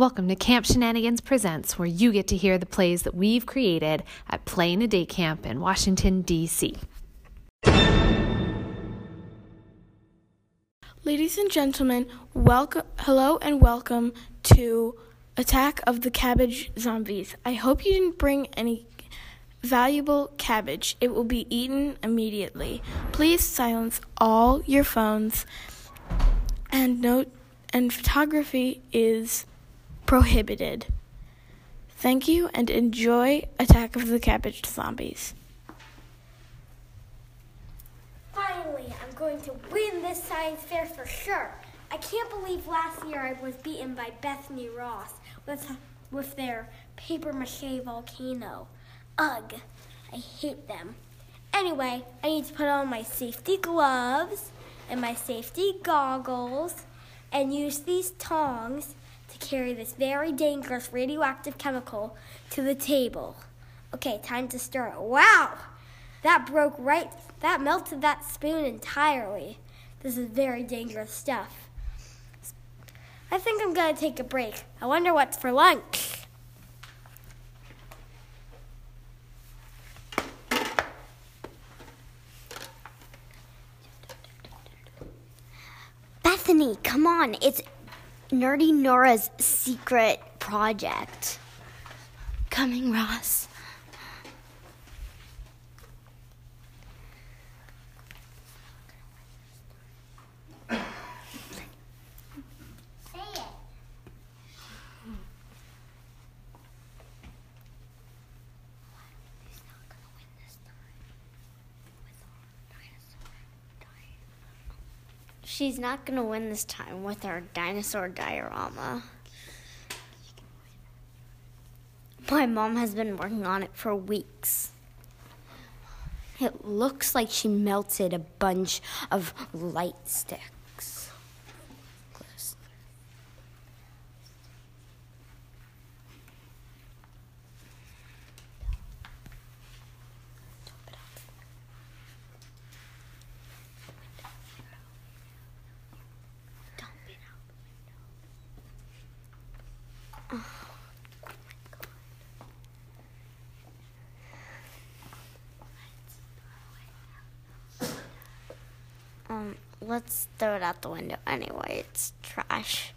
Welcome to Camp Shenanigans Presents, where you get to hear the plays that we've created at Play in a Day Camp in Washington, D.C. Ladies and gentlemen, welcome, hello and welcome to Attack of the Cabbage Zombies. I hope you didn't bring any valuable cabbage. It will be eaten immediately. Please silence all your phones and note and photography is prohibited. Thank you and enjoy Attack of the Cabbage Zombies. Finally, I'm going to win this science fair for sure. I can't believe last year I was beaten by Bethany Ross with, with their paper mache volcano. Ugh, I hate them. Anyway, I need to put on my safety gloves and my safety goggles and use these tongs to carry this very dangerous radioactive chemical to the table. Okay, time to stir it. Wow! That broke right, that melted that spoon entirely. This is very dangerous stuff. I think I'm gonna take a break. I wonder what's for lunch. Bethany, come on. It's Nerdy Nora's secret project. Coming, Ross. She's not gonna win this time with our dinosaur diorama. My mom has been working on it for weeks. It looks like she melted a bunch of light sticks. Um, let's throw it out the window anyway. It's trash.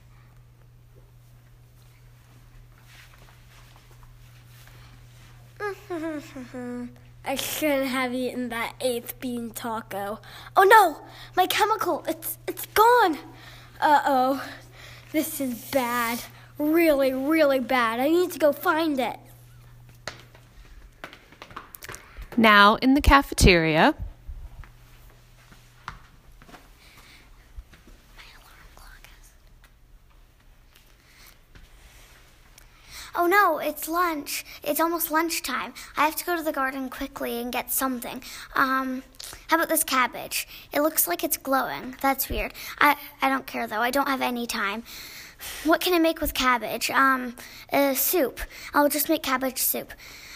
I shouldn't have eaten that eighth bean taco. Oh no! My chemical! It's it's gone! Uh oh. This is bad. Really, really bad. I need to go find it. Now, in the cafeteria, Oh no, it's lunch. It's almost lunchtime. I have to go to the garden quickly and get something. Um, how about this cabbage? It looks like it's glowing. That's weird. I, I don't care though. I don't have any time. What can I make with cabbage? Um, uh, soup. I'll just make cabbage soup.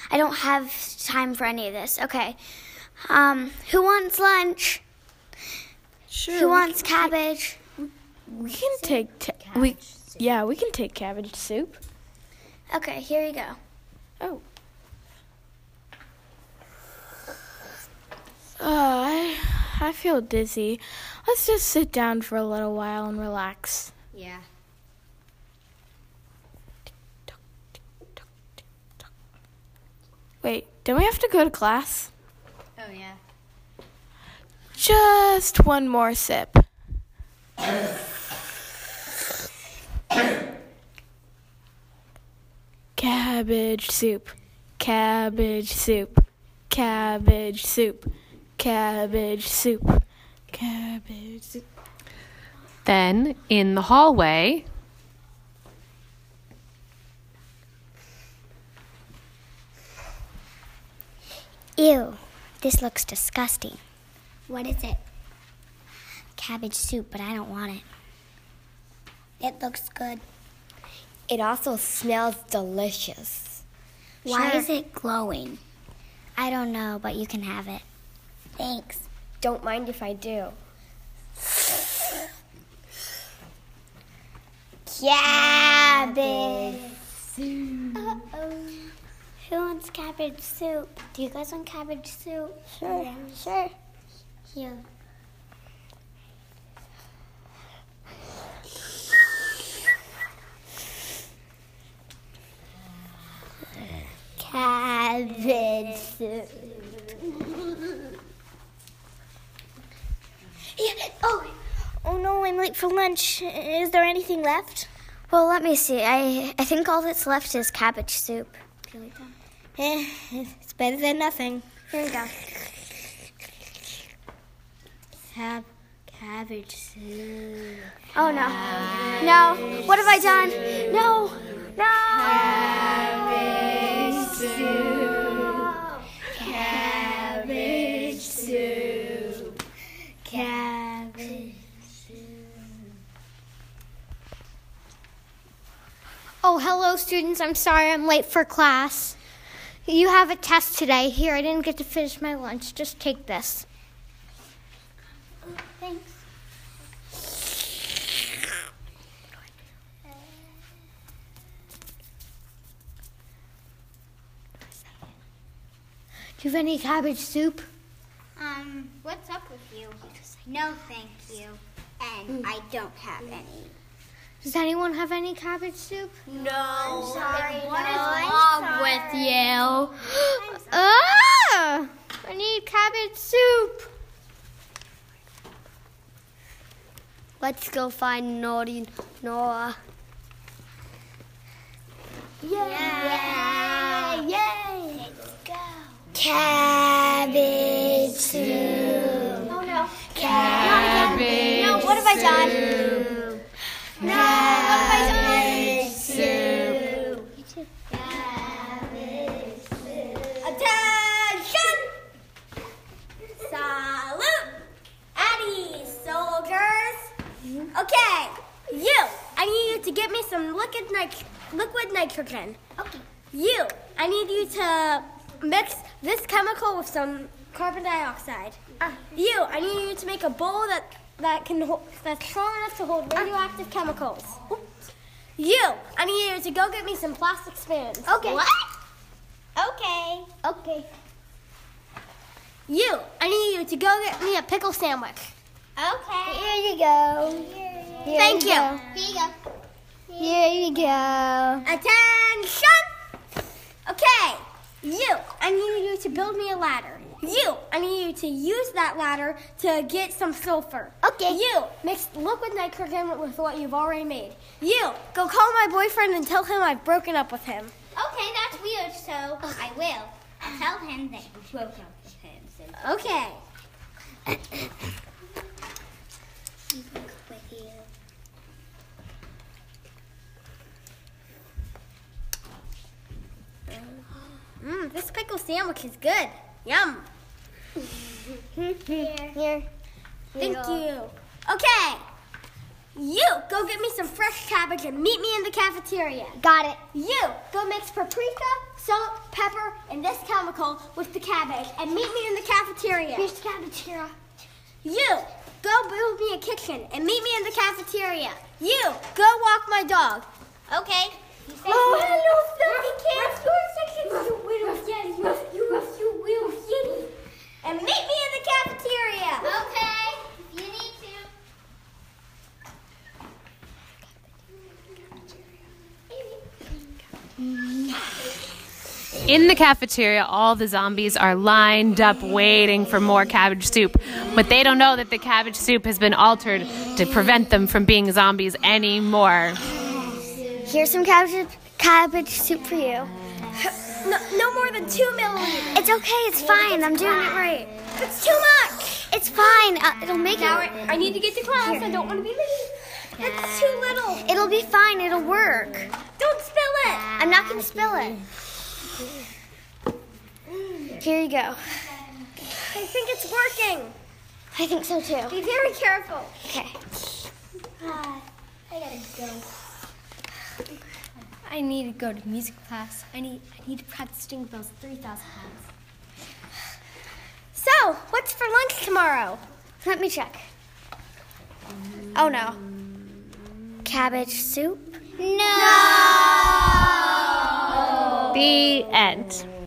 I don't have time for any of this. Okay. Um, who wants lunch? Sure. Who wants cabbage? We can take ta- we yeah, we can take cabbage soup. Okay, here you go. Oh. Uh, I, I feel dizzy. Let's just sit down for a little while and relax. Yeah. Wait, don't we have to go to class? Oh yeah. Just one more sip. Cabbage soup. Cabbage soup. Cabbage soup. Cabbage soup. Cabbage soup. then in the hallway, Ew, this looks disgusting. What is it? Cabbage soup, but I don't want it. It looks good. It also smells delicious. Why is it glowing? I don't know, but you can have it. Thanks. Don't mind if I do. Cabbage. Cabbage soup. Do you guys want cabbage soup? Sure, sure. Here. Cabbage soup. Yeah. Oh, Oh no, I'm late for lunch. Is there anything left? well, let me see. I I think all that's left is cabbage soup. It's better than nothing. Here we go. Have cabbage soup. Oh no. No. What have I done? No. No. Cabbage soup. Cabbage soup. Cabbage. soup. Oh, hello, students. I'm sorry I'm late for class. You have a test today. Here, I didn't get to finish my lunch. Just take this. Thanks. Do you have any cabbage soup? Um, what's up with you? No, thank you. And I don't have any. Does anyone have any cabbage soup? No. sorry. What is wrong with you? ah! I need cabbage soup. Let's go find naughty Noah. Yay! Yay! Let's go. Cabbage soup. Oh no. Cabbage No. What have I done? To get me some liquid, nit- liquid nitrogen. Okay. You, I need you to mix this chemical with some carbon dioxide. Uh-huh. You, I need you to make a bowl that that can hold, that's strong enough to hold uh-huh. radioactive chemicals. Oops. You, I need you to go get me some plastic spoons. Okay. What? Okay. Okay. You, I need you to go get me a pickle sandwich. Okay. Here you go. Here Thank you. go. Here you go. Here you go. Attention! Okay, you, I need you to build me a ladder. You, I need you to use that ladder to get some sulfur. Okay. You, mix liquid nitrogen with what you've already made. You, go call my boyfriend and tell him I've broken up with him. Okay, that's weird, so I will. I'll tell him that you broke up with him. So Okay. with you. Mmm, this pickle sandwich is good. Yum. Here. Here. Thank you. Okay. You, go get me some fresh cabbage and meet me in the cafeteria. Got it. You go mix paprika, salt, pepper, and this chemical with the cabbage and meet me in the cafeteria. Here's the cabbage here. You go build me a kitchen and meet me in the cafeteria. You go walk my dog. Okay. Oh, hello, filthy kids. Your section, you little yes, yes, you yes, you will kitty. And meet me in the cafeteria. Okay. If you need to. In the cafeteria, all the zombies are lined up waiting for more cabbage soup. But they don't know that the cabbage soup has been altered to prevent them from being zombies anymore. Here's some cabbage cabbage soup for you. No, no more than two milliliters. It's okay. It's fine. I'm doing it right. It's too much. It's fine. Uh, it'll make Now it. I, I need to get to class. I don't want to be late. That's too little. It'll be fine. It'll work. Don't spill it. I'm not gonna spill it. Here you go. I think it's working. I think so too. Be very careful. Okay. Ah, I gotta go. I need to go to music class. I need I need to practice Jingle Bells 3,000 times. So, what's for lunch tomorrow? Let me check. Oh no. Cabbage soup? The end.